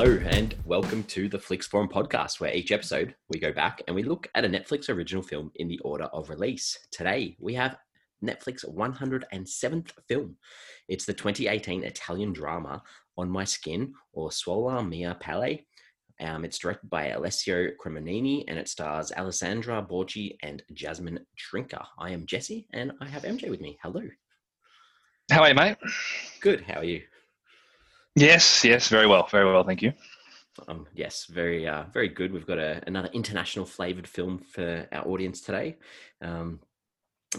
Hello, and welcome to the Flix Forum podcast, where each episode we go back and we look at a Netflix original film in the order of release. Today we have Netflix 107th film. It's the 2018 Italian drama On My Skin or Sulla Mia Pelle. Um, it's directed by Alessio Cremonini and it stars Alessandro Borghi and Jasmine Trinca. I am Jesse and I have MJ with me. Hello. How are you, mate? Good. How are you? Yes, yes, very well, very well, thank you. Um, yes, very, uh, very good. We've got a, another international flavored film for our audience today, um,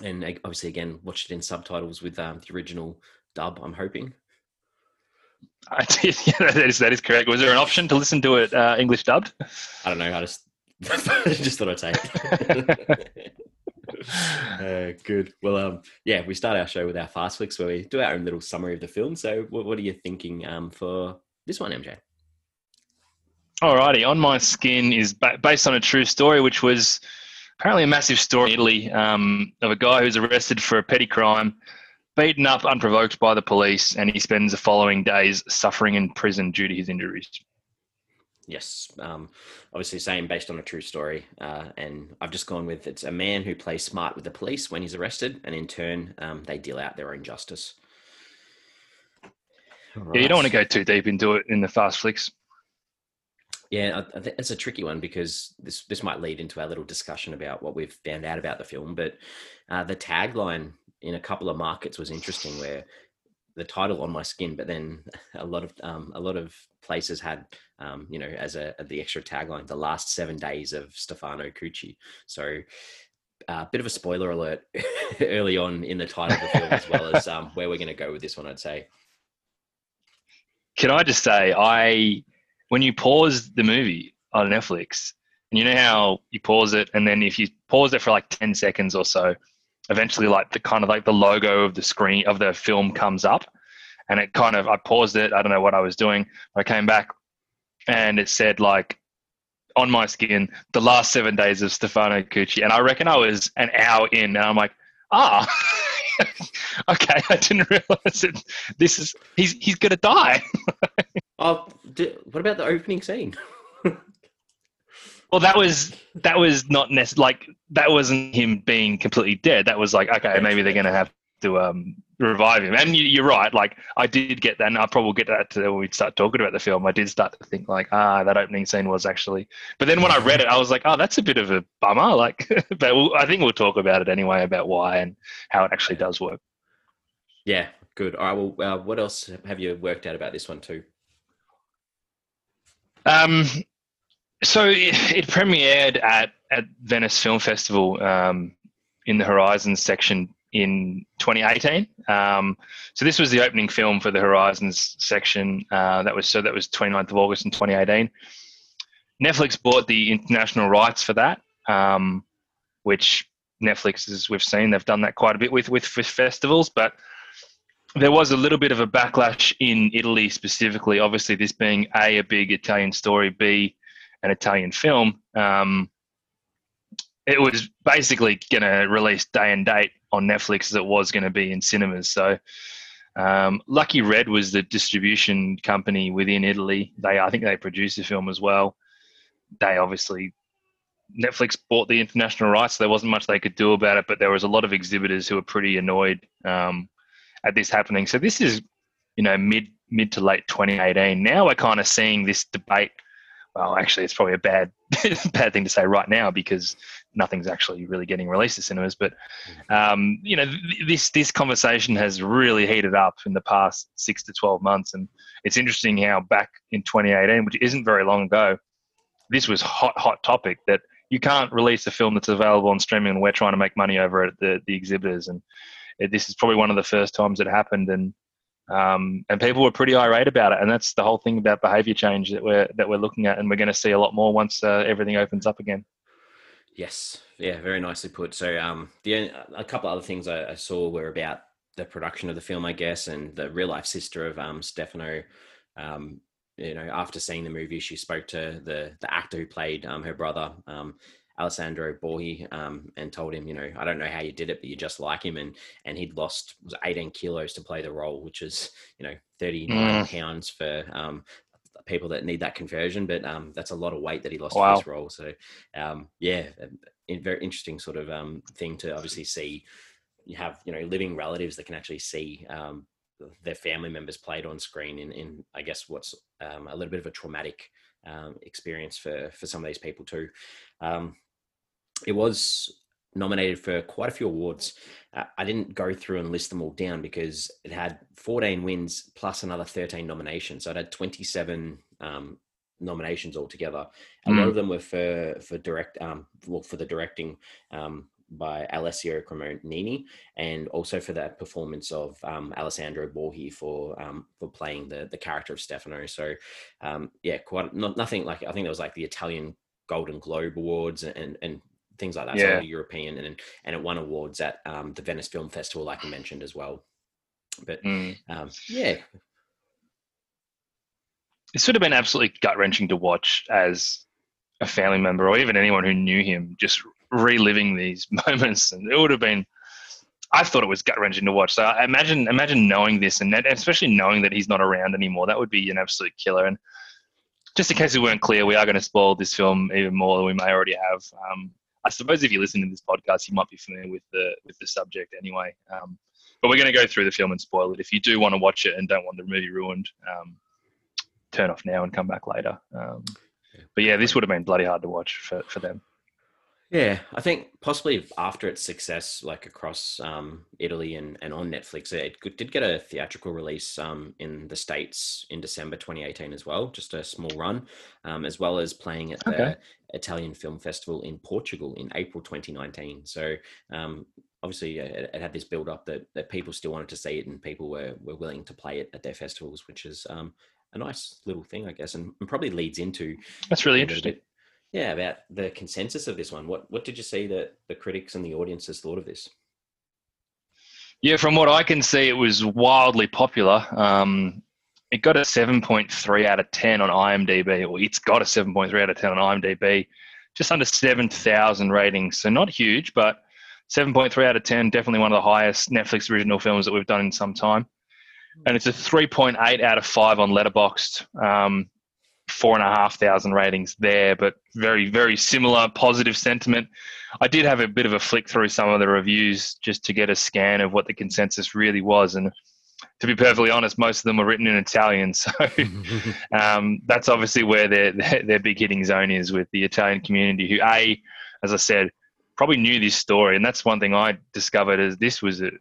and obviously, again, watched it in subtitles with um, the original dub. I'm hoping. I did. Yeah, that is that is correct. Was there an option to listen to it uh, English dubbed? I don't know. I just just thought I'd say it. uh, good. Well, um, yeah, we start our show with our fast flicks where we do our own little summary of the film. So, what, what are you thinking um, for this one, MJ? Alrighty, On My Skin is ba- based on a true story, which was apparently a massive story in Italy um, of a guy who's arrested for a petty crime, beaten up unprovoked by the police, and he spends the following days suffering in prison due to his injuries. Yes, um, obviously, same based on a true story. Uh, and I've just gone with it's a man who plays smart with the police when he's arrested, and in turn, um, they deal out their own justice. Right. Yeah, you don't want to go too deep into it in the fast flicks. Yeah, I, I think it's a tricky one because this this might lead into our little discussion about what we've found out about the film. But uh, the tagline in a couple of markets was interesting, where the title on my skin, but then a lot of um, a lot of places had um, you know as a the extra tagline the last seven days of Stefano Cucci. So a uh, bit of a spoiler alert early on in the title of the film, as well as um, where we're going to go with this one. I'd say. Can I just say, I when you pause the movie on Netflix, and you know how you pause it, and then if you pause it for like ten seconds or so, eventually like the kind of like the logo of the screen of the film comes up. And it kind of i paused it. I don't know what i was doing i came back and it said like on my skin the last seven days of stefano cucci. And i reckon i was an hour in and i'm like ah okay i didn't realize it. This is he's he's gonna die. Oh what about the opening scene well, that was that was not necessarily like that wasn't him being completely dead. That was like okay, maybe they're gonna have to um, revive him. And you, are right. Like I did get that, and I probably get that to when we start talking about the film. I did start to think like, ah, that opening scene was actually. But then when I read it, I was like, oh, that's a bit of a bummer. Like, but we'll, I think we'll talk about it anyway about why and how it actually does work. Yeah, good. All right. Well, uh, what else have you worked out about this one too? Um, so it, it, premiered at, at Venice Film Festival um, in the Horizons section in 2018. Um, so this was the opening film for the Horizons section. Uh, that was so that was 29th of August in 2018. Netflix bought the international rights for that, um, which Netflix, as we've seen, they've done that quite a bit with with festivals, but there was a little bit of a backlash in Italy specifically. Obviously, this being a a big Italian story, b an Italian film. Um, it was basically going to release day and date on Netflix as it was going to be in cinemas. So, um, Lucky Red was the distribution company within Italy. They, I think, they produced the film as well. They obviously Netflix bought the international rights. So there wasn't much they could do about it, but there was a lot of exhibitors who were pretty annoyed um, at this happening. So this is, you know, mid mid to late 2018. Now we're kind of seeing this debate well, actually, it's probably a bad bad thing to say right now because nothing's actually really getting released to cinemas. But mm-hmm. um, you know, th- this this conversation has really heated up in the past six to twelve months, and it's interesting how back in 2018, which isn't very long ago, this was hot hot topic that you can't release a film that's available on streaming, and we're trying to make money over at the the exhibitors, and this is probably one of the first times it happened, and um, and people were pretty irate about it. And that's the whole thing about behaviour change that we're that we're looking at, and we're going to see a lot more once uh, everything opens up again. Yes, yeah, very nicely put. So, um, the a couple other things I, I, saw were about the production of the film, I guess, and the real life sister of um, Stefano. Um, you know, after seeing the movie, she spoke to the the actor who played um, her brother, um, Alessandro Borghi um, and told him, you know, I don't know how you did it, but you just like him. And and he'd lost was 18 kilos to play the role, which is you know 39 mm. pounds for um, people that need that conversion, but um, that's a lot of weight that he lost Wow. for this role. So um, yeah, a, a very interesting sort of um, thing to obviously see. You have you know living relatives that can actually see um, their family members played on screen in, in I guess what's um, a little bit of a traumatic um, experience for for some of these people too. Um, it was nominated for quite a few awards. Uh, I didn't go through and list them all down because it had 14 wins plus another 13 nominations. So it had 27 um, nominations altogether. A lot Mm. of them were for for direct, um, well, for the directing um, by Alessio Cremonini, and also for that performance of um, Alessandro Borghi for um, for playing the the character of Stefano. So um, yeah, quite not nothing like I think there was like the Italian Golden Globe Awards and and things like that. So Yeah. the European and and it won awards at um, the Venice Film Festival, like I mentioned as well. But Mm. um, yeah, This would have been absolutely gut wrenching to watch as a family member or even anyone who knew him, just reliving these moments, and it would have been. I thought it was gut wrenching to watch. So I imagine, imagine knowing this, and that, especially knowing that he's not around anymore. That would be an absolute killer. And just in case we weren't clear, we are going to spoil this film even more than we may already have. Um, I suppose if you listen to this podcast, you might be familiar with the with the subject anyway. Um, but we're going to go through the film and spoil it. If you do want to watch it and don't want the movie ruined, um, turn off now and come back later. Um, but yeah, this would have been bloody hard to watch for, for them. Yeah, I think possibly after its success, like across um, Italy and, and on Netflix, it did get a theatrical release um, in the States in December 2018 as well, just a small run, um, as well as playing at the Okay. Italian Film Festival in Portugal in April 2019. So um, obviously uh, it, it had this build up that, that people still wanted to see it and people were, were willing to play it at their festivals, which is um, a nice little thing, I guess, and, and probably leads into That's really interesting. bit- Yeah, about the consensus of this one. What what did you see that the critics and the audiences thought of this? Yeah, from what I can see, it was wildly popular. Um, it got a 7.3 out of 10 on IMDb, or it's got a 7.3 out of 10 on IMDb, just under 7,000 ratings. So not huge, but 7.3 out of 10, definitely one of the highest Netflix original films that we've done in some time. And it's a 3.8 out of 5 on Letterboxd. Um, four and a half thousand ratings there, but very, very similar positive sentiment. I did have a bit of a flick through some of the reviews just to get a scan of what the consensus really was. And to be perfectly honest, most of them were written in Italian. So um, that's obviously where their, their, their big hitting zone is with the Italian community, who, A, as I said, probably knew this story. And that's one thing I discovered is this was a,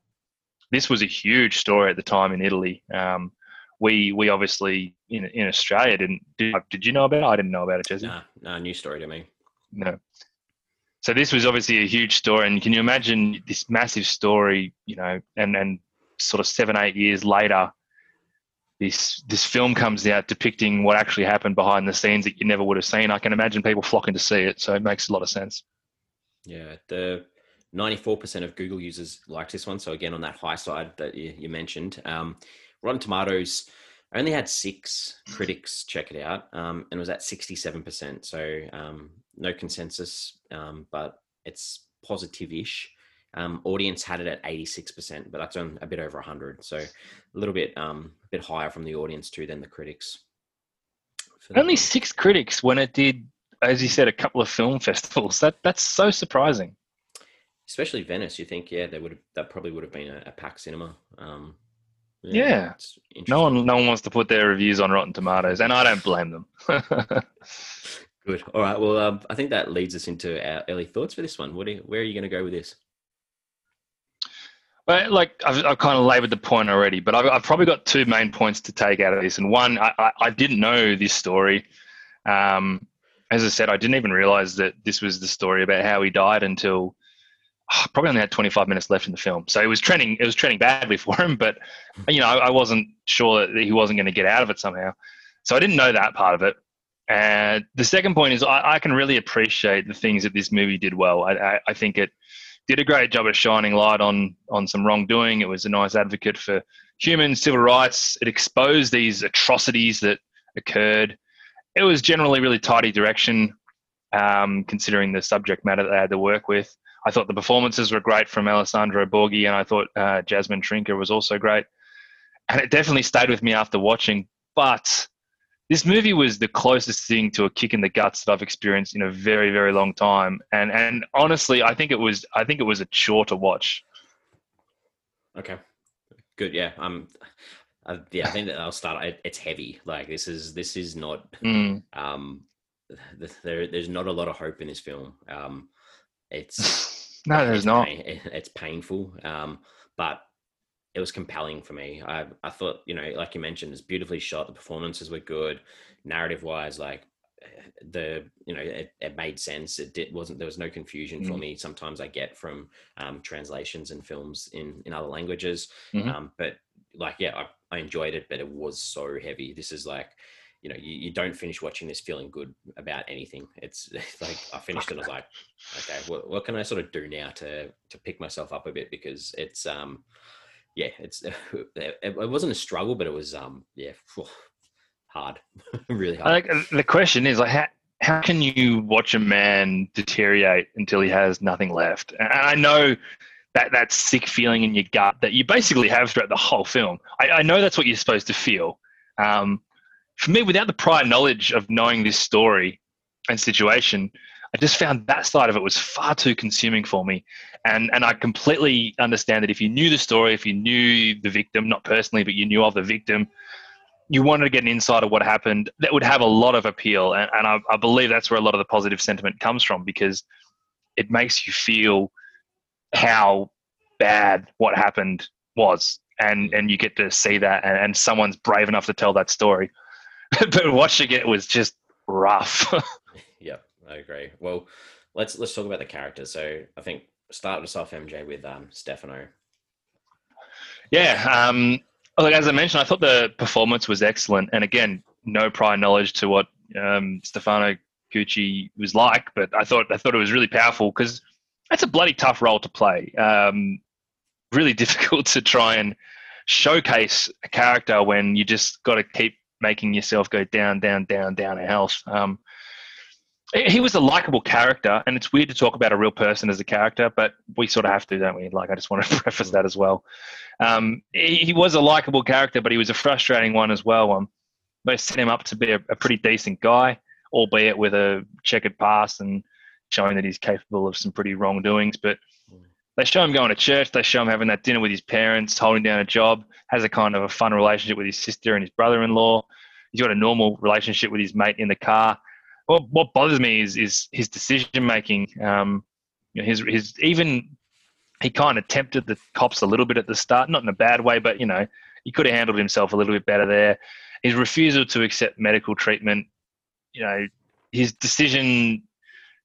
this was a huge story at the time in Italy. Um, we we obviously in in Australia didn't did, did you know about it? I didn't know about it, Jesse. nah, nah, new story to me. No. So this was obviously a huge story, and can you imagine this massive story? You know, and and sort of seven eight years later, this this film comes out depicting what actually happened behind the scenes that you never would have seen. I can imagine people flocking to see it, so it makes a lot of sense. Yeah, the 94% of Google users liked this one. So again, on that high side that you, you mentioned, um, Rotten Tomatoes only had six critics check it out, um, and was at 67%. So um, no consensus, um, but it's positive-ish. Um, audience had it at 86%, but that's on a bit over 100. So a little bit, um, a bit higher from the audience too than the critics. Only six critics when it did, as you said, a couple of film festivals. That that's so surprising. especially Venice. You think, yeah, there would have, that probably would have been a, a packed cinema. Um, Yeah. it's No one no one wants to put their reviews on Rotten Tomatoes, and I don't blame them. Good. All right. Well, um, I think that leads us into our early thoughts for this one. What? Are where are you going to go with this? Like I've, I've kind of laboured the point already, but I've, I've probably got two main points to take out of this. And one, I, I, I didn't know this story. Um, as I said, I didn't even realise that this was the story about how he died until ah, probably only had 25 minutes left in the film. So it was trending. It was trending badly for him, but you know I, I wasn't sure that he wasn't going to get out of it somehow. So I didn't know that part of it. And the second point is I, can really appreciate the things that this movie did well. I think it did a great job of shining light on on some wrongdoing. It was a nice advocate for human civil rights. It exposed these atrocities that occurred. It was generally really tidy direction, um, considering the subject matter that they had to work with. I thought the performances were great from Alessandro Borghi, and I thought uh, Jasmine Trinca was also great. And it definitely stayed with me after watching. But this movie was the closest thing to a kick in the guts that I've experienced in a very, very long time. And and honestly, I think it was I think it was a chore to watch. Okay, good. Yeah, um, uh, yeah. I think that I'll start. It's heavy. Like this is this is not. Mm. Um, there there's not a lot of hope in this film. Um, it's no, there's it's not. Pain, it's painful. Um, but it was compelling for me. I I thought you know, like you mentioned, it's beautifully shot. The performances were good, narrative wise. Like the you know it, it made sense it did, wasn't there was no confusion mm-hmm. for me sometimes i get from um, translations and films in in other languages mm-hmm. um, but like yeah I, I enjoyed it but it was so heavy this is like you know you, you don't finish watching this feeling good about anything it's, it's like i finished it i was like okay what, what can i sort of do now to to pick myself up a bit because it's um yeah it's it, wasn't a struggle but it was um yeah hard, really hard. Like the question is like how how can you watch a man deteriorate until he has nothing left? And I know that that sick feeling in your gut that you basically have throughout the whole film. I, I know that's what you're supposed to feel. Um, for me, without the prior knowledge of knowing this story and situation, I just found that side of it was far too consuming for me. And and I completely understand that if you knew the story, if you knew the victim, not personally, but you knew of the victim, you wanted to get an insight of what happened, that would have a lot of appeal. And, and I, I, believe that's where a lot of the positive sentiment comes from because it makes you feel how bad what happened was. And, and you get to see that, and, and someone's brave enough to tell that story. but watching it was just rough. I agree. Well, let's let's talk about the characters. So I think start us off, MJ, with um, Stefano. Yeah, um, as I mentioned, I thought the performance was excellent, and again, no prior knowledge to what um, Stefano Gucci was like, but I thought I thought it was really powerful because that's a bloody tough role to play. Um, really difficult to try and showcase a character when you just got to keep making yourself go down, down, down, down a health. Um, he was a likable character, and it's weird to talk about a real person as a character, but we sort of have to, don't we? Like, I just want to preface that as well. Um, he, he, was a likable character, but he was a frustrating one as well. Um, they set him up to be a, a, pretty decent guy, albeit with a checkered past and showing that he's capable of some pretty wrongdoings. But they show him going to church. They show him having that dinner with his parents, holding down a job, has a kind of a fun relationship with his sister and his brother-in-law. He's got a normal relationship with his mate in the car. What what bothers me is is his decision making. Um, you know, his his even he kind of tempted the cops a little bit at the start, not in a bad way, but you know, he could have handled himself a little bit better there. His refusal to accept medical treatment, you know, his decision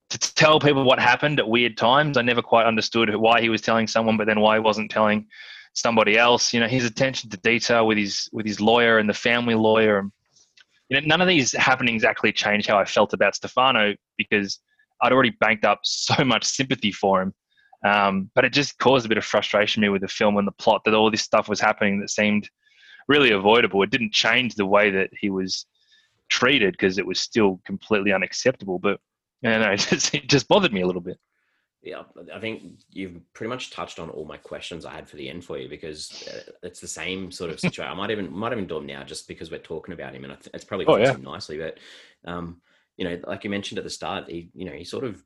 to tell people what happened at weird times. I never quite understood why he was telling someone, but then why he wasn't telling somebody else. You know, his attention to detail with his with his lawyer and the family lawyer. And, you know, none of these happenings actually changed how I felt about Stefano because I'd already banked up so much sympathy for him um, but it just caused a bit of frustration me with the film and the plot that all this stuff was happening that seemed really avoidable. It didn't change the way that he was treated because it was still completely unacceptable. But you know, it just, it just bothered me a little bit. Yeah, I think you've pretty much touched on all my questions I had for the end for you because uh, it's the same sort of situation. I might even might even do them now just because we're talking about him, and it's probably oh, yeah. nicely. But um, you know, like you mentioned at the start, he you know he sort of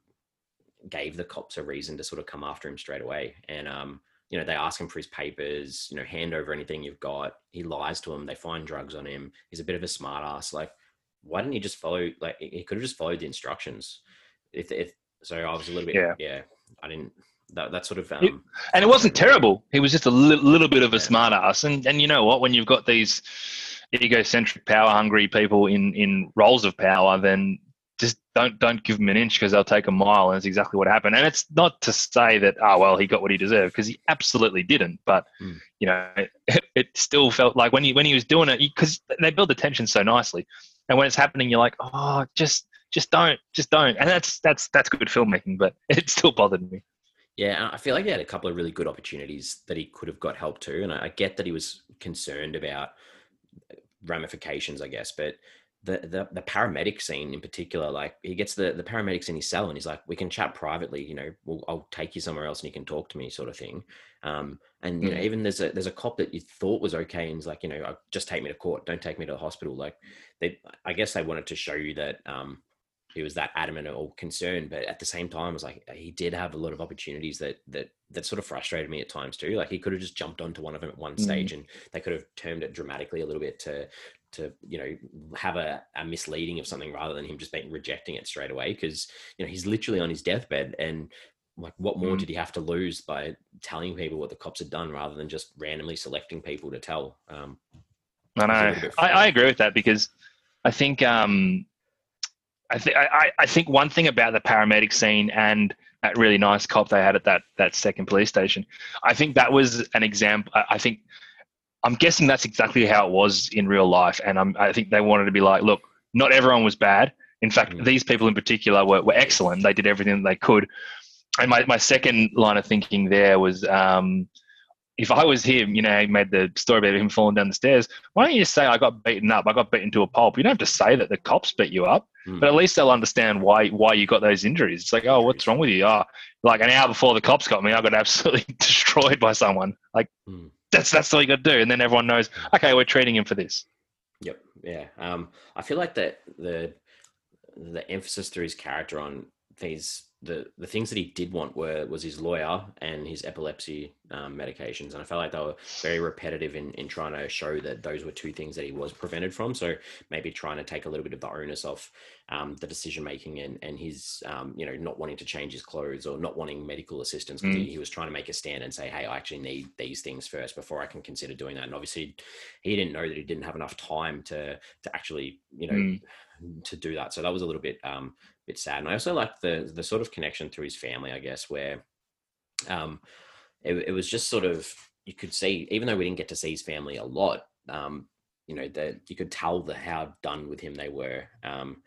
gave the cops a reason to sort of come after him straight away. And um, you know, they ask him for his papers, you know, hand over anything you've got. He lies to them. They find drugs on him. He's a bit of a smartass. Like, why didn't he just follow? Like, he could have just followed the instructions. If, if so, I was a little bit. Yeah. yeah I didn't. That, that sort of. Um, and it wasn't terrible. He was just a li- little bit of a yeah. smartass. And and you know what? When you've got these egocentric, power hungry people in in roles of power, then just don't don't give them an inch because they'll take a mile, and that's exactly what happened. And it's not to say that oh well he got what he deserved because he absolutely didn't. But mm. you know it, it, still felt like when he when he was doing it because they build the tension so nicely, and when it's happening you're like oh just just don't just don't, and that's that's that's good filmmaking, but it still bothered me. Yeah, I feel like he had a couple of really good opportunities that he could have got help to, and I get that he was concerned about ramifications, I guess, but the, the the paramedic scene in particular, like he gets the the paramedics in his cell and he's like, "We can chat privately, you know. We'll, I'll take you somewhere else and you can talk to me," sort of thing. Um, and you know, Mm. even there's a there's a cop that you thought was okay and he's like, you know, "Uh, just take me to court, don't take me to the hospital. Like they, I guess they wanted to show you that um, he was that adamant or concerned, but at the same time, it was like he did have a lot of opportunities that that that sort of frustrated me at times too. Like he could have just jumped onto one of them at one Mm. stage and they could have termed it dramatically a little bit to to you know have a, a misleading of something rather than him just being rejecting it straight away because you know he's literally on his deathbed and like what more Mm. did he have to lose by telling people what the cops had done rather than just randomly selecting people to tell um I know. I. I agree with that because I think um, I think I, I think one thing about the paramedic scene and that really nice cop they had at that that second police station, I think that was an example. I think I'm guessing that's exactly how it was in real life, and I'm, I think they wanted to be like, look, not everyone was bad. In fact, Mm. these people in particular were, were excellent. They did everything they could. And my, my second line of thinking there was um, if I was him, you know, he made the story about him falling down the stairs. Why don't you just say I got beaten up? I got beaten to a pulp. You don't have to say that the cops beat you up, Mm. but at least they'll understand why why you got those injuries. It's like, oh, what's wrong with you? Oh, like an hour before the cops got me, I got absolutely destroyed by someone. Like Mm. that's that's all you got to do, and then everyone knows. Okay, we're treating him for this. Yep. Yeah. Um, I feel like that the the emphasis through his character on these the the things that he did want were was his lawyer and his epilepsy um, medications, and I felt like they were very repetitive in in trying to show that those were two things that he was prevented from. So maybe trying to take a little bit of the onus off um, the decision making and and his um, you know not wanting to change his clothes or not wanting medical assistance because he, Mm. he was trying to make a stand and say, hey, I actually need these things first before I can consider doing that. And obviously, he didn't know that he didn't have enough time to to actually you know Mm. to do that. So that was a little bit um bit sad. And I also liked the the sort of connection through his family, I guess, where um it, it was just sort of you could see even though we didn't get to see his family a lot, um, you know, that you could tell the how done with him they were. Um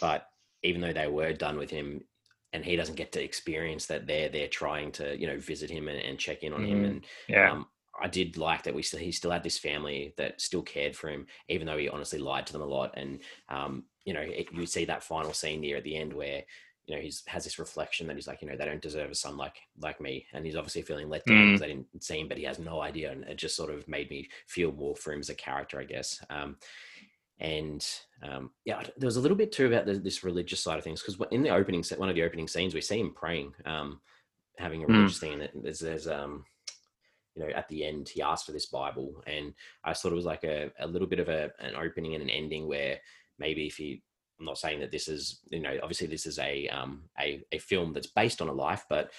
but even though they were done with him and he doesn't get to experience that they're they're trying to, you know, visit him and, and check in on him Mm. and Yeah, um, I did like that we still, he still had this family that still cared for him, even though he honestly lied to them a lot. And um, you know, it, you see that final scene near at the end where you know he's has this reflection that he's like, you know, they don't deserve a son like like me, and he's obviously feeling let down Mm. because they didn't see him, but he has no idea, and it just sort of made me feel more for him as a character, I guess. Um, and um, yeah, there was a little bit too about the, this religious side of things because in the opening, set, one of the opening scenes, we see him praying, um, having a Mm. religious thing. And there's, there's um, you know, at the end, he asked for this Bible, and I thought it was like a, a little bit of a, an opening and an ending where maybe if he, I'm not saying that this is, you know, obviously this is a um, a, a film that's based on a life, but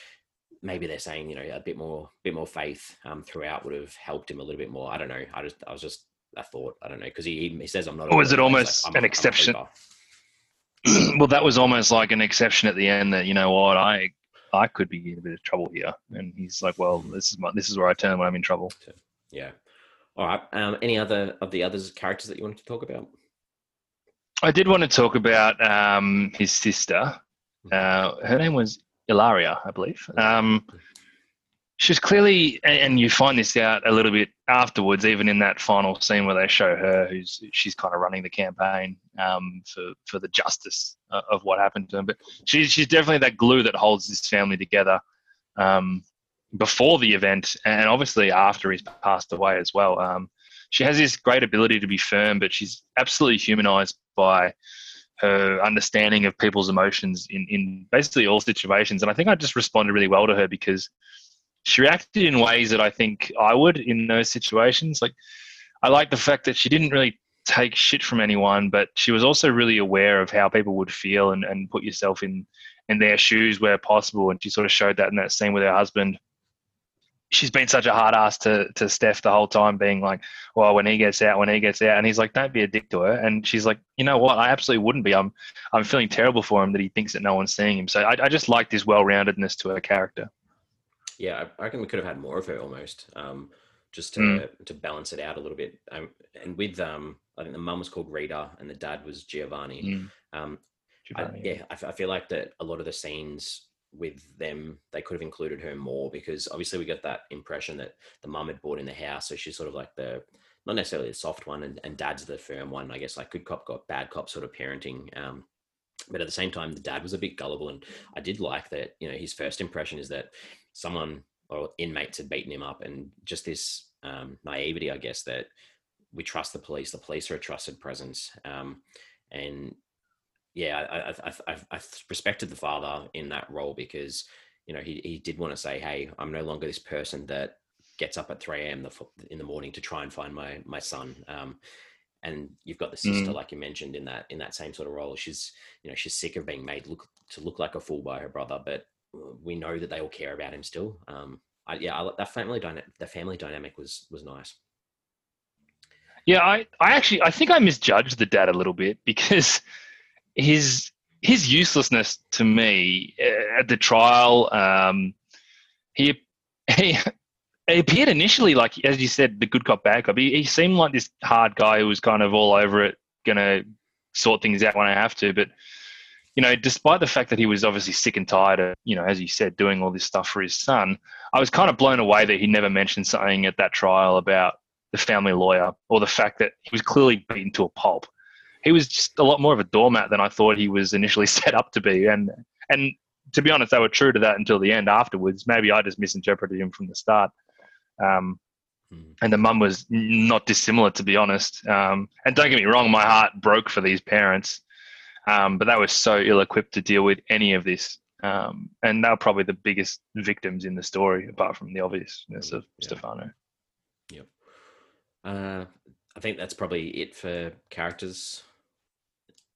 maybe they're saying, you know, a bit more, bit more faith um, throughout would have helped him a little bit more. I don't know. I just, I was just, I thought, I don't know, because he, he says I'm not. a Or is it almost "I'm an a exception? well, that was almost like an exception at the end. That you know what, I I could be in a bit of trouble here, and he's like, well, this is my, this is where I turn when I'm in trouble. Yeah. All right. Um, any other of the others characters that you wanted to talk about? I did want to talk about um, his sister. Uh, her name was Ilaria, I believe. Um, she was clearly, and- and you find this out a little bit afterwards, even in that final scene where they show her, who's she's kind of running the campaign um, for for the justice uh, of what happened to him. But she's she's definitely that glue that holds this family together. Um, before the event, and obviously after he's passed away as well. Um, she has this great ability to be firm, but she's absolutely humanized by her understanding of people's emotions in, in basically all situations. And I think I just responded really well to her because she reacted in ways that I think I would in those situations. Like, I like the fact that she didn't really take shit from anyone, but she was also really aware of how people would feel and, and put yourself in, in their shoes where possible. And she sort of showed that in that scene with her husband. She's been such a hard ass to, to Steph the whole time, being like, well, when he gets out, when he gets out, and he's like, don't be a dick to her. And she's like, you know what? I absolutely wouldn't be. I'm, I'm feeling terrible for him that he thinks that no one's seeing him. So I, I just like this well-roundedness to her character. Yeah, I I reckon we could have had more of her almost, um, just to Mm. to balance it out a little bit. Um, and with um, I think the mum was called Rita and the dad was Giovanni. Mm. Um, I, yeah, I, f- I feel like that a lot of the scenes with them, they could have included her more because obviously we got that impression that the mum had bought in the house, so she's sort of like the not necessarily the soft one, and, and dad's the firm one. I guess like good cop got bad cop sort of parenting. Um, but at the same time, the dad was a bit gullible, and I did like that. You know, his first impression is that someone or inmates had beaten him up, and just this um, naivety, I guess, that we trust the police. The police are a trusted presence, um, and yeah, I, I, I, I, respected the father in that role because you know he he did want to say, hey, I'm no longer this person that gets up at 3 a.m. in the morning to try and find my my son. Um, and you've got the sister, mm. like you mentioned, in that in that same sort of role. She's you know she's sick of being made look to look like a fool by her brother, but we know that they all care about him still. Um, I, yeah, I, that family dynamic, the family dynamic was was nice. Yeah, I, I actually I think I misjudged the dad a little bit because his his uselessness to me uh, at the trial, um, he he he appeared initially like as you said the good cop bad cop. He, he seemed like this hard guy who was kind of all over it, gonna sort things out when I have to, but you know, despite the fact that he was obviously sick and tired of, you know, as you said, doing all this stuff for his son, I was kind of blown away that he never mentioned something at that trial about the family lawyer or the fact that he was clearly beaten to a pulp. He was just a lot more of a doormat than I thought he was initially set up to be. And and to be honest, they were true to that until the end afterwards. Maybe I just misinterpreted him from the start. Um, hmm. and the mum was not dissimilar, to be honest. Um, and don't get me wrong, my heart broke for these parents. Um, but they were so ill equipped to deal with any of this. Um, and they were probably the biggest victims in the story, apart from the obviousness of yeah. Stefano. Yep. Uh, I think that's probably it for characters.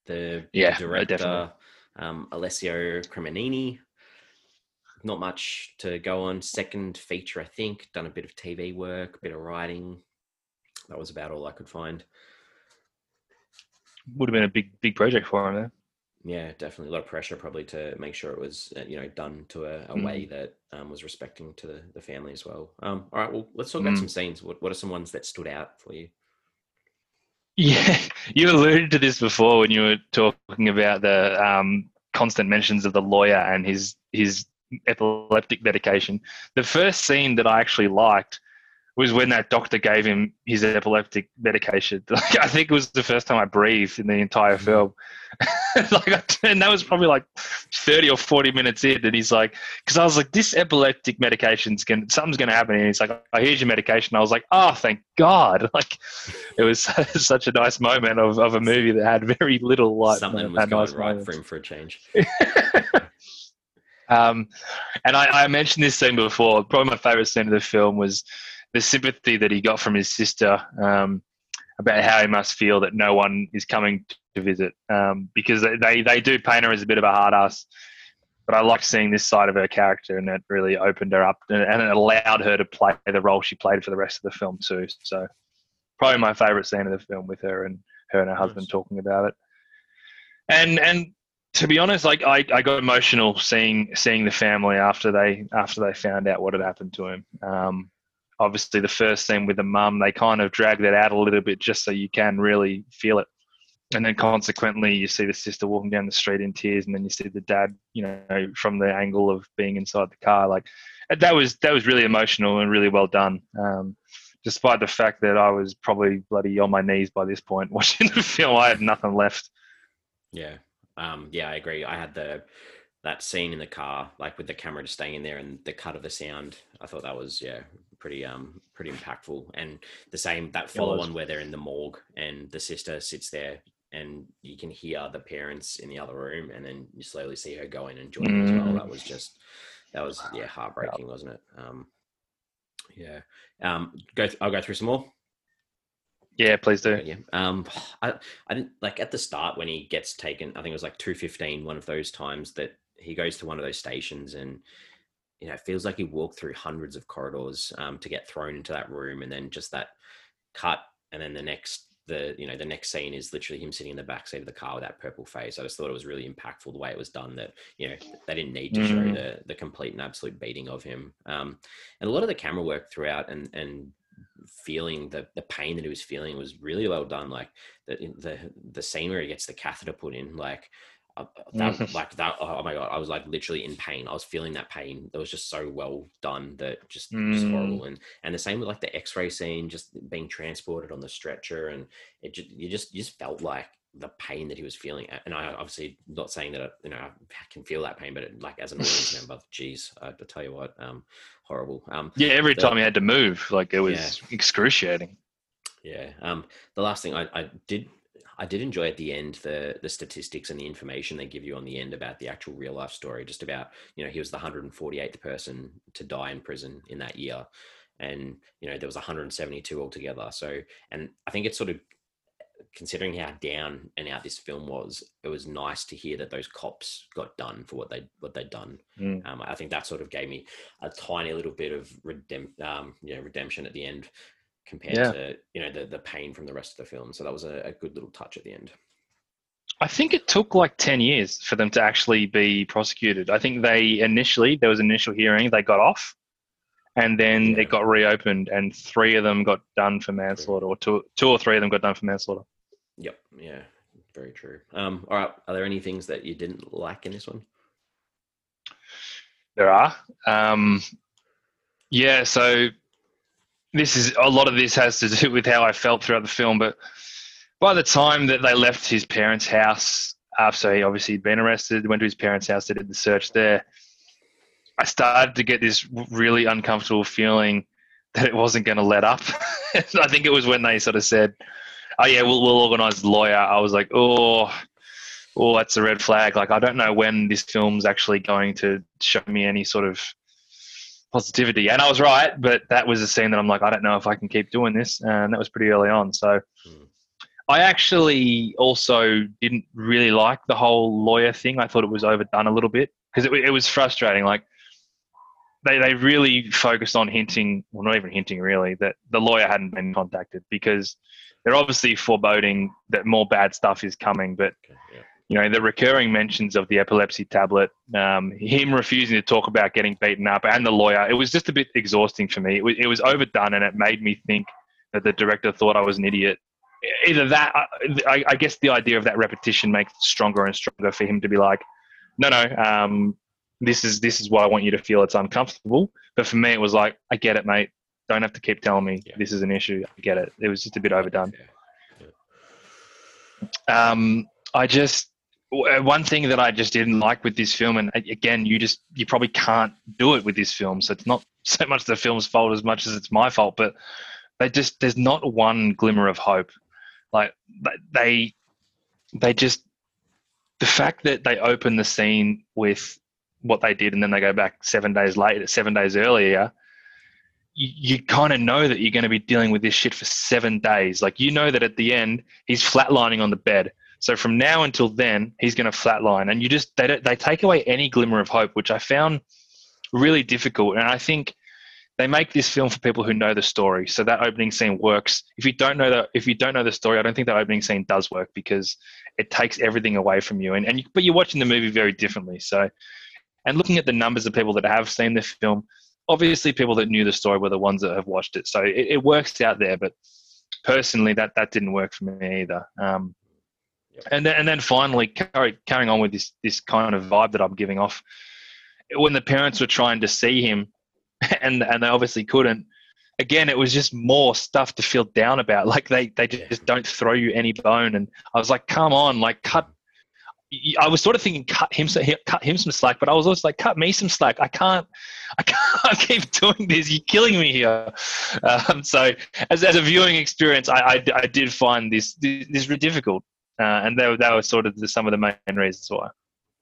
The, yeah, director, um, Alessio Cremonini. Not much to go on. Second feature, I think. Done a bit of TV work, a bit of writing. That was about all I could find would have been a big big project for him there. Yeah, definitely a lot of pressure probably to make sure it was uh, you know done to a, a mm. way that um, was respecting to the, the family as well. Um, all right, well let's talk about mm. some scenes. What what are some ones that stood out for you? Yeah, you alluded to this before when you were talking about the um, constant mentions of the lawyer and his his epileptic medication. The first scene that I actually liked was when that doctor gave him his epileptic medication. Like, I think it was the first time I breathed in the entire mm. film. like, and that was probably like 30 or 40 minutes in. And he's like, because I was like, this epileptic medication's going something's going to happen. And he's like, oh, here's your medication. I was like, oh, thank God. Like, it was such a nice moment of, of a movie that had very little like something was going nice right moments. for him for a change. um, and I, I mentioned this scene before. Probably my favorite scene of the film was the sympathy that he got from his sister um, about how he must feel that no one is coming to visit um, because they, they do paint her as a bit of a hard ass. But I like seeing this side of her character, and it really opened her up and, and it allowed her to play the role she played for the rest of the film too. So, probably my favorite scene of the film with her and her and her husband yes. talking about it. And and to be honest, like I, I got emotional seeing seeing the family after they after they found out what had happened to him. Um, obviously the first scene with the mum, they kind of drag that out a little bit just so you can really feel it. And then consequently, you see the sister walking down the street in tears, and then you see the dad, you know, from the angle of being inside the car. Like that was that was really emotional and really well done. Um, despite the fact that I was probably bloody on my knees by this point watching the film, I had nothing left. Yeah, um, yeah, I agree. I had the that scene in the car, like with the camera just staying in there and the cut of the sound. I thought that was yeah pretty um pretty impactful. And the same that follow on where they're in the morgue and the sister sits there and you can hear the parents in the other room and then you slowly see her go in and join mm. as well. That was just that was yeah heartbreaking, wasn't it? Um, yeah. Um, go. Th- I'll go through some more. Yeah, please do. Yeah. Um, I, I didn't like at the start when he gets taken. I think it was like two fifteen. One of those times that he goes to one of those stations and you know, it feels like he walked through hundreds of corridors um, to get thrown into that room, and then just that cut, and then the next, the you know, the next scene is literally him sitting in the back seat of the car with that purple face. I just thought it was really impactful the way it was done. That you know, they didn't need to mm. show the the complete and absolute beating of him, um, and a lot of the camera work throughout, and and feeling the the pain that he was feeling was really well done. Like the the the scene where he gets the catheter put in, like that, like that. Oh my god, I was like literally in pain. I was feeling that pain. That was just so well done that just mm. was horrible. And and the same with like the X-ray scene, just being transported on the stretcher, and it just you just you just felt like the pain that he was feeling. And I obviously not saying that you know I can feel that pain, but it, like as an audience member, geez, I have to tell you what, um, horrible. Um, yeah, every the, time he had to move, like it was yeah. excruciating. Yeah. Um, the last thing I, I did I did enjoy at the end the the statistics and the information they give you on the end about the actual real life story, just about you know he was the 148th person to die in prison in that year, and you know there was 172 altogether. So, and I think it's sort of considering how down and out this film was, it was nice to hear that those cops got done for what they what they'd done. Mm. Um, I think that sort of gave me a tiny little bit of redem- um, you know, redemption at the end compared yeah. to you know the the pain from the rest of the film. So that was a, a good little touch at the end. I think it took like 10 years for them to actually be prosecuted. I think they initially, there was an initial hearing, they got off, and then yeah. it got reopened, and three of them got done for manslaughter, or two, two or three of them got done for manslaughter. Yep. Yeah. Very true. Um, all right. Are there any things that you didn't like in this one? There are. Um, yeah. So this is a lot of this has to do with how I felt throughout the film. But by the time that they left his parents' house, after he obviously had been arrested, went to his parents' house, they did the search there. I started to get this really uncomfortable feeling that it wasn't going to let up. I think it was when they sort of said, "Oh yeah, we'll, we'll organise the lawyer." I was like, "Oh, oh, that's a red flag." Like I don't know when this film's actually going to show me any sort of positivity. And I was right, but that was a scene that I'm like, I don't know if I can keep doing this. And that was pretty early on. So mm. I actually also didn't really like the whole lawyer thing. I thought it was overdone a little bit because it, it was frustrating. Like, they, they really focused on hinting, well, not even hinting really, that the lawyer hadn't been contacted because they're obviously foreboding that more bad stuff is coming. But okay, yeah you know, the recurring mentions of the epilepsy tablet, um, him refusing to talk about getting beaten up, and the lawyer. It was just a bit exhausting for me. It was, it was overdone, and it made me think that the director thought I was an idiot. Either that, I, I guess the idea of that repetition makes it stronger and stronger for him to be like, no, no, um, this is this is why I want you to feel it's uncomfortable. But for me, it was like, I get it, mate. Don't have to keep telling me yeah. this is an issue. I get it. It was just a bit overdone. Yeah. Yeah. Um, I just uh, Uh, one thing that I just didn't like with this film, and uh, again, you just you probably can't do it with this film, so it's not so much the film's fault as much as it's my fault. But they just there's not one glimmer of hope. Like they they just the fact that they open the scene with what they did, and then they go back seven days later, seven days earlier. You, you kind of know that you're going to be dealing with this shit for seven days. Like you know that at the end he's flatlining on the bed so from now until then, he's going to flatline, and you just they don't, they take away any glimmer of hope, which I found really difficult. And I think they make this film for people who know the story. So that opening scene works. If you don't know the if you don't know the story, I don't think that opening scene does work because it takes everything away from you. And and you, but you're watching the movie very differently. So, and looking at the numbers of people that have seen the film, obviously people that knew the story were the ones that have watched it. So it, it works out there. But personally, that that didn't work for me either. Um, and then, and then finally, carry, carrying on with this this kind of vibe that I'm giving off, when the parents were trying to see him, and and they obviously couldn't. Again, it was just more stuff to feel down about. Like they they just don't throw you any bone, and I was like, come on, like cut. I was sort of thinking cut him cut him some slack, but I was also like cut me some slack. I can't, I can't keep doing this. You're killing me here. Um, so as, as a viewing experience, I, I, I did find this this, this difficult uh, and that, that was sort of the, some of the main reasons why.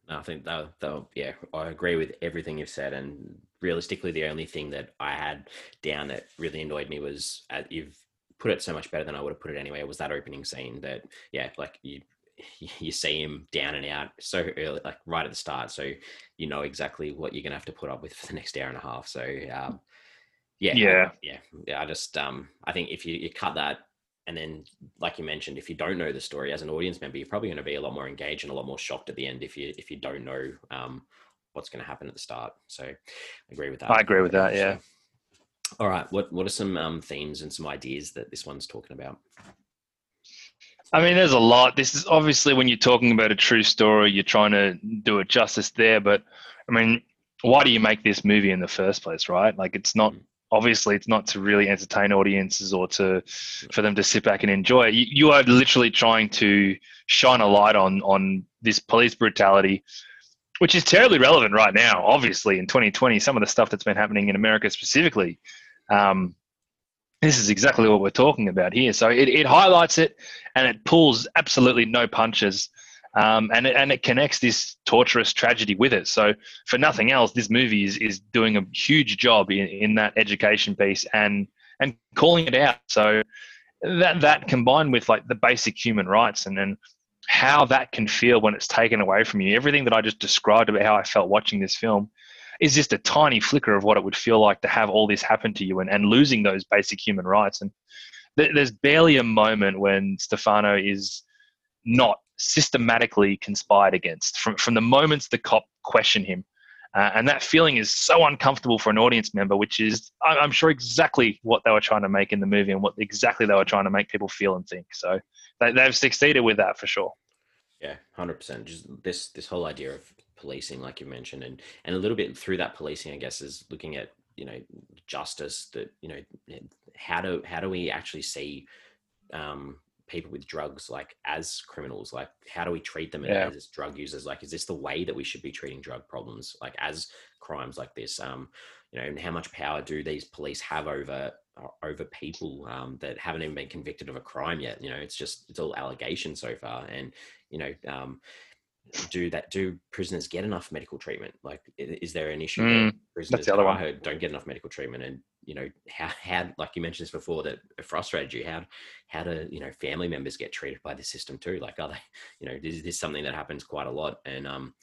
I think that, that yeah, I agree with everything you've said. And realistically, the only thing that I had down that really annoyed me was uh, you've put it so much better than I would have put it anyway. Was that opening scene that yeah, like you you see him down and out so early, like right at the start, so you know exactly what you're gonna have to put up with for the next hour and a half. So um, yeah, yeah, yeah, yeah. I just um, I think if you, you cut that and then like you mentioned if you don't know the story as an audience member you're probably going to be a lot more engaged and a lot more shocked at the end if you if you don't know um, what's going to happen at the start so i agree with that i agree with that yeah all right what what are some um, themes and some ideas that this one's talking about I mean, there's a lot. This is obviously when you're talking about a true story, you're trying to do it justice there. But I mean, why do you make this movie in the first place, right? Like, it's not obviously it's not to really entertain audiences or to for them to sit back and enjoy. You, you are literally trying to shine a light on on this police brutality, which is terribly relevant right now. Obviously, in 2020, some of the stuff that's been happening in America specifically. Um, this is exactly what we're talking about here. So it, it highlights it and it pulls absolutely no punches. Um, and, it, and it connects this torturous tragedy with it. So, for nothing else, this movie is, is doing a huge job in, in that education piece and and calling it out. So, that that combined with like the basic human rights and then how that can feel when it's taken away from you, everything that I just described about how I felt watching this film is just a tiny flicker of what it would feel like to have all this happen to you and, and losing those basic human rights. And th- there's barely a moment when Stefano is not systematically conspired against from, from the moments the cop question him. Uh, and that feeling is so uncomfortable for an audience member, which is, I'm sure, exactly what they were trying to make in the movie and what exactly they were trying to make people feel and think. So they, they've succeeded with that for sure. Yeah, hundred percent. Just this this whole idea of policing, like you mentioned, and and a little bit through that policing, I guess, is looking at you know justice. That you know how do how do we actually see um, people with drugs like as criminals like how do we treat them yeah. as drug users? Like is this the way that we should be treating drug problems like as crimes like this? Um you know and how much power do these police have over over people um, that haven't even been convicted of a crime yet? You know it's just it's all allegations so far and you know um do that do prisoners get enough medical treatment like is there an issue mm, that prisoners the other one. heard don't get enough medical treatment and you know how how like you mentioned this before that it frustrated you how how do you know family members get treated by the system too like are they you know is this is something that happens quite a lot and um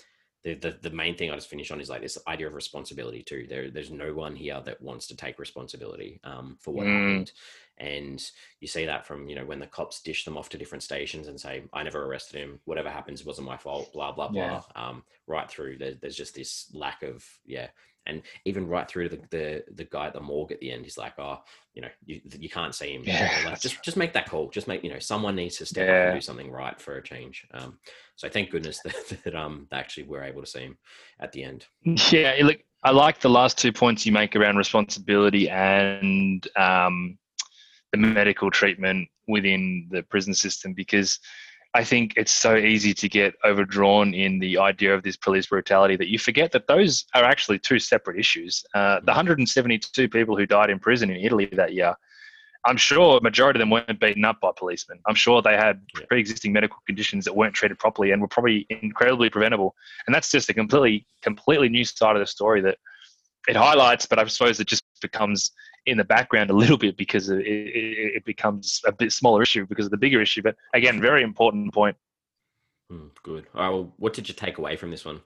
the, the, the main thing I just finish on is like this idea of responsibility too. There, there's no one here that wants to take responsibility um, for what mm. happened, and you see that from you know when the cops dish them off to different stations and say, "I never arrested him. Whatever happens wasn't my fault." Blah blah blah. Yeah. Um, right through, there, there's just this lack of yeah and even right through to the, the, the guy at the morgue at the end, he's like, "Oh, you know, you, you can't see him. Yeah, like, just just make that call. Just make you know, someone needs to step yeah. up and do something right for a change." Um, so thank goodness that, that um they actually were able to see him at the end. Yeah, look, I like the last two points you make around responsibility and um, the medical treatment within the prison system because I think it's so easy to get overdrawn in the idea of this police brutality that you forget that those are actually two separate issues. Uh, the 172 people who died in prison in Italy that year, I'm sure a majority of them weren't beaten up by policemen. I'm sure they had pre-existing medical conditions that weren't treated properly and were probably incredibly preventable. And that's just a completely, completely new side of the story that it highlights, but I suppose it just becomes in the background a little bit because it, it, it, becomes a bit smaller issue because of the bigger issue. But again, very important point. Mm, good. All right. Well, what did you take away from this one?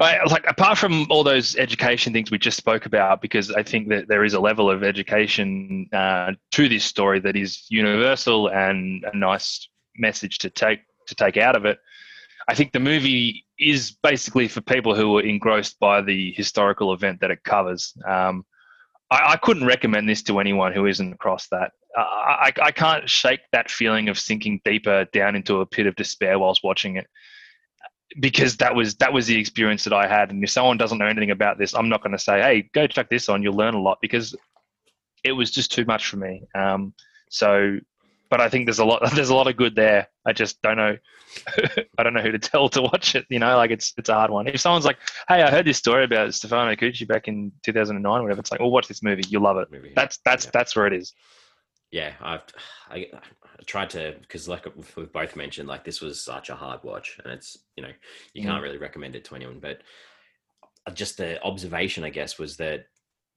I, like apart from all those education things we just spoke about, because I think that there is a level of education uh, to this story that is universal and a nice message to take to take out of it. I think the movie is basically for people who are engrossed by the historical event that it covers. Um, I, I, couldn't recommend this to anyone who isn't across that. I, I, can't shake that feeling of sinking deeper down into a pit of despair whilst watching it, because that was that was the experience that I had. And if someone doesn't know anything about this, I'm not going to say, "Hey, go check this on. You'll learn a lot," because it was just too much for me. Um, so but I think there's a lot there's a lot of good there. I just don't know I don't know who to tell to watch it. You know, like it's it's a hard one. If someone's like, "Hey, I heard this story about Stefano Cucchi back in 2009, whatever," it's like, "Oh, watch this movie. You'll love it." Movie. That's that's yeah. that's where it is. Yeah, I've I, I tried to because like we've both mentioned, like this was such a hard watch, and it's you know you can't mm. really recommend it to anyone. But just the observation, I guess, was that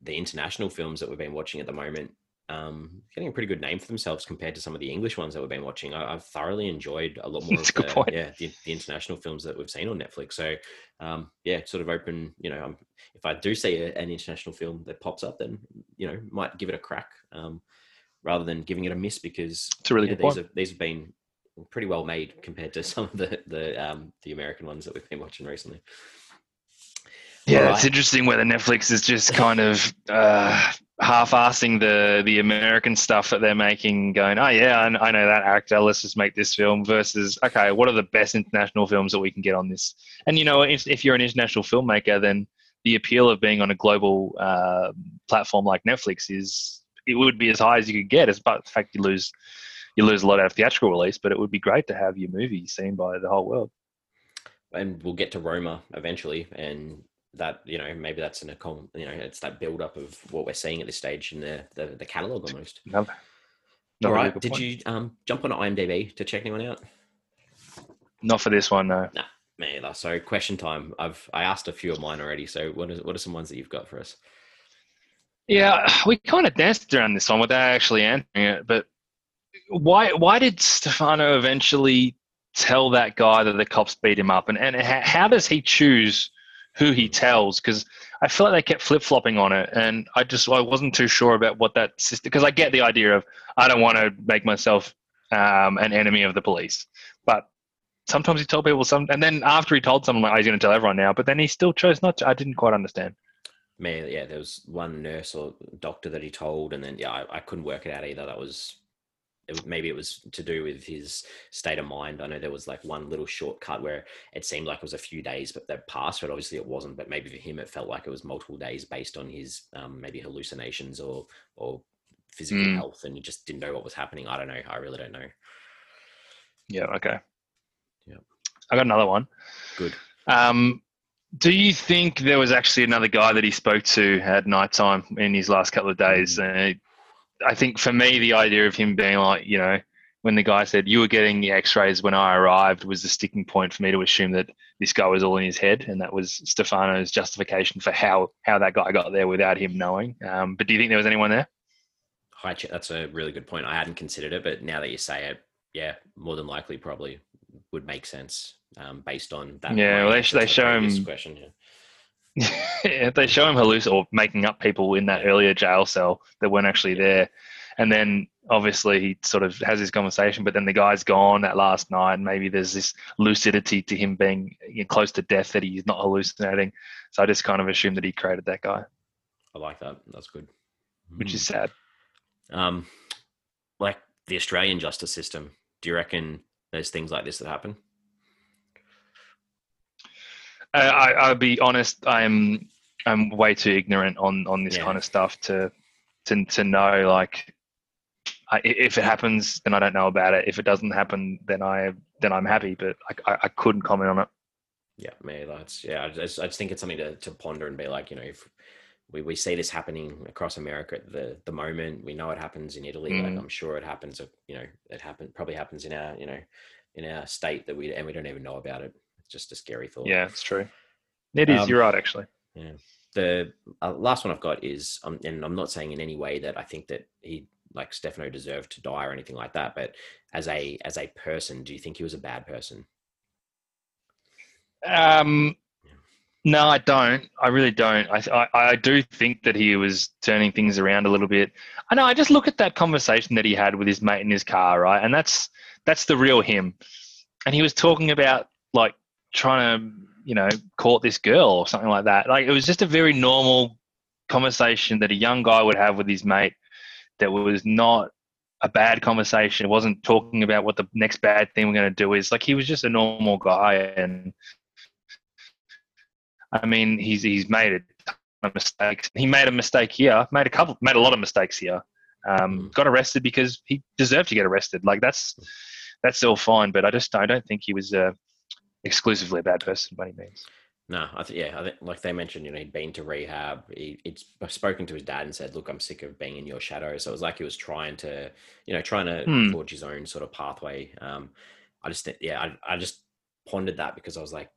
the international films that we've been watching at the moment um, getting a pretty good name for themselves compared to some of the English ones that we've been watching. I, have thoroughly enjoyed a lot more of the, yeah, the, the, international films that we've seen on Netflix. So um, yeah, sort of open. You know, um, if I do see a, an international film that pops up, then you know might give it a crack um, rather than giving it a miss because it's a really yeah, good these point. have these have been pretty well made compared to some of the the um, the American ones that we've been watching recently. Yeah, right. it's interesting whether Netflix is just kind of uh, half-assing the the American stuff that they're making, going, oh yeah, I, I know that actor. Let's just make this film. Versus, okay, what are the best international films that we can get on this? And you know, if, if you're an international filmmaker, then the appeal of being on a global uh, platform like Netflix is it would be as high as you could get. As but the fact you lose you lose a lot out of theatrical release, but it would be great to have your movie seen by the whole world. And we'll get to Roma eventually, and that you know maybe that's an you know it's that build up of what we're seeing at this stage in the the, the catalog almost. No, All right. Did point. you um, jump on IMDb to check anyone out? Not for this one, no. Nah, me either. So question time. I've I asked a few of mine already. So what is what are some ones that you've got for us? Yeah, we kind of danced around this one without actually answering it. But why why did Stefano eventually tell that guy that the cops beat him up, and and how does he choose? Who he tells because I feel like they kept flip flopping on it, and I just I wasn't too sure about what that system. Because I get the idea of I don't want to make myself um, an enemy of the police, but sometimes he told people some, and then after he told someone like oh, he's going to tell everyone now, but then he still chose not to. I didn't quite understand. Man, yeah, there was one nurse or doctor that he told, and then yeah, I, I couldn't work it out either. That was it, maybe it was to do with his state of mind. I know there was like one little shortcut where it seemed like it was a few days, but that passed. But obviously it wasn't. But maybe for him, it felt like it was multiple days based on his um, maybe hallucinations or or physical mm. health, and he just didn't know what was happening. I don't know. I really don't know. Yeah. Okay. Yeah. I got another one. Good. Um, do you think there was actually another guy that he spoke to at night time in his last couple of days? Mm. I think for me, the idea of him being like, you know, when the guy said you were getting the X-rays when I arrived was the sticking point for me to assume that this guy was all in his head, and that was Stefano's justification for how how that guy got there without him knowing. Um, but do you think there was anyone there? Hi, that's a really good point. I hadn't considered it, but now that you say it, yeah, more than likely, probably would make sense um, based on that. Yeah, well, they, they show him. Question, yeah. if they show him halluc or making up people in that earlier jail cell that weren't actually there, and then obviously he sort of has his conversation, but then the guy's gone that last night, and maybe there's this lucidity to him being close to death that he's not hallucinating. So I just kind of assume that he created that guy. I like that. That's good. Which is hmm. sad. Um, like the Australian justice system. Do you reckon there's things like this that happen? I, I'll be honest. I'm I'm way too ignorant on on this yeah. kind of stuff to to to know like I, if it happens, then I don't know about it. If it doesn't happen, then I then I'm happy. But I, I, I couldn't comment on it. Yeah, me. That's yeah. I just, I just think it's something to, to ponder and be like, you know, if we, we see this happening across America at the the moment, we know it happens in Italy. Mm. Like I'm sure it happens. You know, it happened probably happens in our you know in our state that we and we don't even know about it just a scary thought. Yeah, it's true. It is. Um, you're right, actually. Yeah. The uh, last one I've got is, um, and I'm not saying in any way that I think that he like Stefano deserved to die or anything like that. But as a as a person, do you think he was a bad person? Um, no, I don't. I really don't. I, I, I do think that he was turning things around a little bit. I know. I just look at that conversation that he had with his mate in his car, right? And that's that's the real him. And he was talking about like trying to you know court this girl or something like that. Like it was just a very normal conversation that a young guy would have with his mate that was not a bad conversation. It wasn't talking about what the next bad thing we're going to do is. Like he was just a normal guy and i mean he's he's made a ton of mistakes. He made a mistake here made a couple made a lot of mistakes here. Um, got arrested because he deserved to get arrested. Like that's that's all fine but i just i don't think he was uh, exclusively a bad person by any means. No, I think yeah, I think like they mentioned, you know, he'd been to rehab. He, would spoken to his dad and said, "Look, I'm sick of being in your shadow." So it was like he was trying to, you know, trying to hmm. forge his own sort of pathway. Um, I just, yeah, I, I just pondered that because I was like,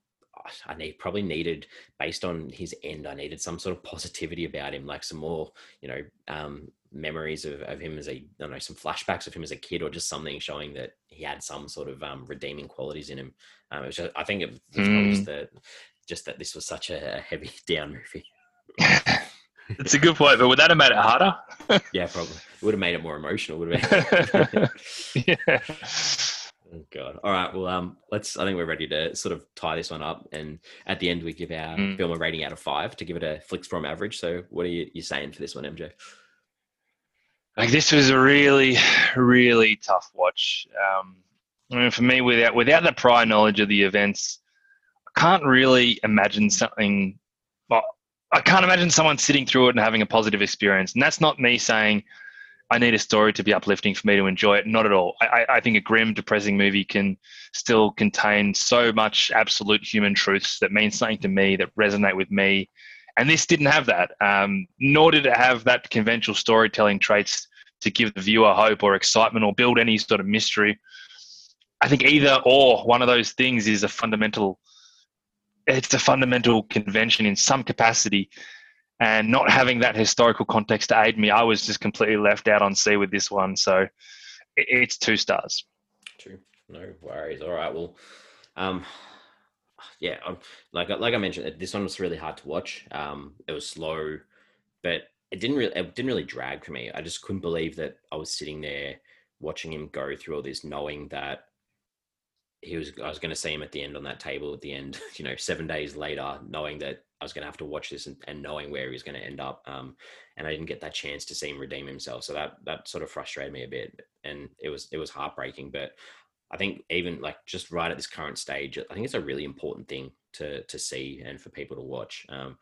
I need probably needed based on his end. I needed some sort of positivity about him, like some more, you know, um, memories of, of him as a, I don't know, some flashbacks of him as a kid, or just something showing that he had some sort of um, redeeming qualities in him. Um, it was just, I think it was mm. just that, just that this was such a heavy down movie. it's a good point, but would that have made it harder? yeah, probably. It would have made it more emotional. Would have yeah. Oh God! All right. Well, um, let's. I think we're ready to sort of tie this one up, and at the end we give our mm. film a rating out of five to give it a Flix Forum average. So, what are you, you saying for this one, MJ? Like this was a really, really tough watch. Um, I mean, for me, without without the prior knowledge of the events, I can't really imagine something. Well, I can't imagine someone sitting through it and having a positive experience. And that's not me saying I need a story to be uplifting for me to enjoy it. Not at all. I, I think a grim, depressing movie can still contain so much absolute human truths that mean something to me, that resonate with me. And this didn't have that, um, nor did it have that conventional storytelling traits to give the viewer hope or excitement or build any sort of mystery. I think either or one of those things is a fundamental it's a fundamental convention in some capacity. And not having that historical context to aid me i was just completely left out on sea with this one. So it's two stars. True. No worries. All right. Well um yeah I'm, like like i mentioned this one was really hard to watch um it was slow but it didn't really it didn't really drag for me i just couldn't believe that i was sitting there watching him go through all this knowing that he was I was going to see him at the end on that table at the end, you know, seven days later, knowing that I was going to have to watch this and, and knowing where he was going to end up. Um, and I didn't get that chance to see him redeem himself. So that that sort of frustrated me a bit, and it was it was heartbreaking. But I think even like just right at this current stage, I think it's a really important thing to to see and for people to watch. Um,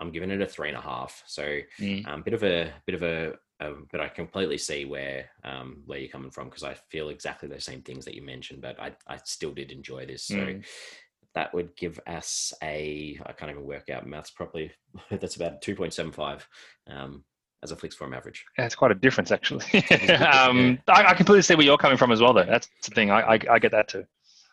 I'm giving it a three and a half. So mm. um, bit of a bit of a um, but I completely see where um, where you're coming from because I feel exactly the same things that you mentioned. But I, I still did enjoy this. So mm. that would give us a I can't even work out maths properly. That's about two point seven five um, as a Flix Forum average. Yeah, it's quite a difference actually. um, I, I, completely see where you're coming from as well. Though that's the thing. I, I, I get that too.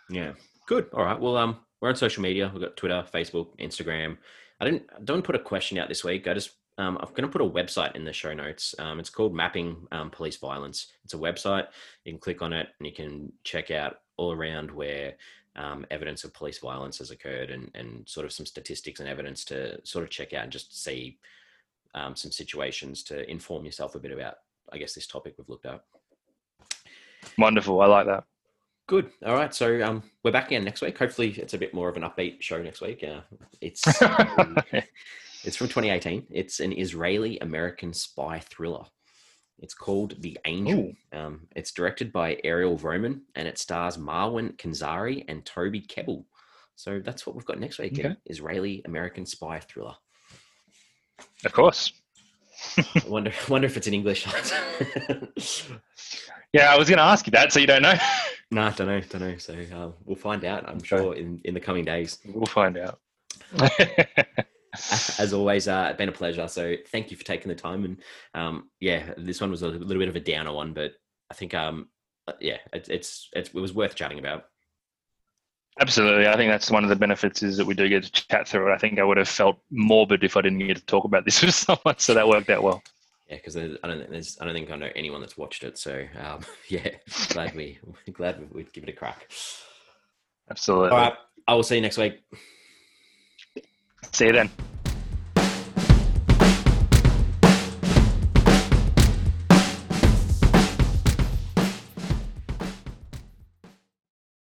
Yeah. Good. All right. Well, um, we're on social media. We've got Twitter, Facebook, Instagram. I didn't don't put a question out this week. I just um, I'm going to put a website in the show notes. Um, it's called Mapping um, Police Violence. It's a website. You can click on it and you can check out all around where um, evidence of police violence has occurred and, and sort of some statistics and evidence to sort of check out and just see um, some situations to inform yourself a bit about, I guess, this topic we've looked at. Wonderful. I like that. Good. All right. So um, we're back again next week. Hopefully, it's a bit more of an upbeat show next week. Uh, it's It's from 2018. It's an Israeli American spy thriller. It's called The Angel. Um, it's directed by Ariel Vromen and it stars Marwan Kenzari and Toby Kebbell. So that's what we've got next week. Okay. Israeli American spy thriller. Of course. I wonder, wonder if it's in English. yeah, I was going to ask you that, so you don't know. no, I don't know, don't know. So uh, we'll find out. I'm sure in, in the coming days. We'll find out as always, uh, it's been a pleasure. So thank you for taking the time. And um, yeah, this one was a little bit of a downer one, but I think um, uh, yeah, it, it's, it's it was worth chatting about. Absolutely, I think that's one of the benefits is that we do get to chat through it. I think I would have felt morbid if I didn't get to talk about this with someone, so that worked out well. Yeah, because I don't think there's I don't think I know anyone that's watched it. So um, yeah, glad we glad we'd give it a crack. Absolutely. All right, I will see you next week. See you then.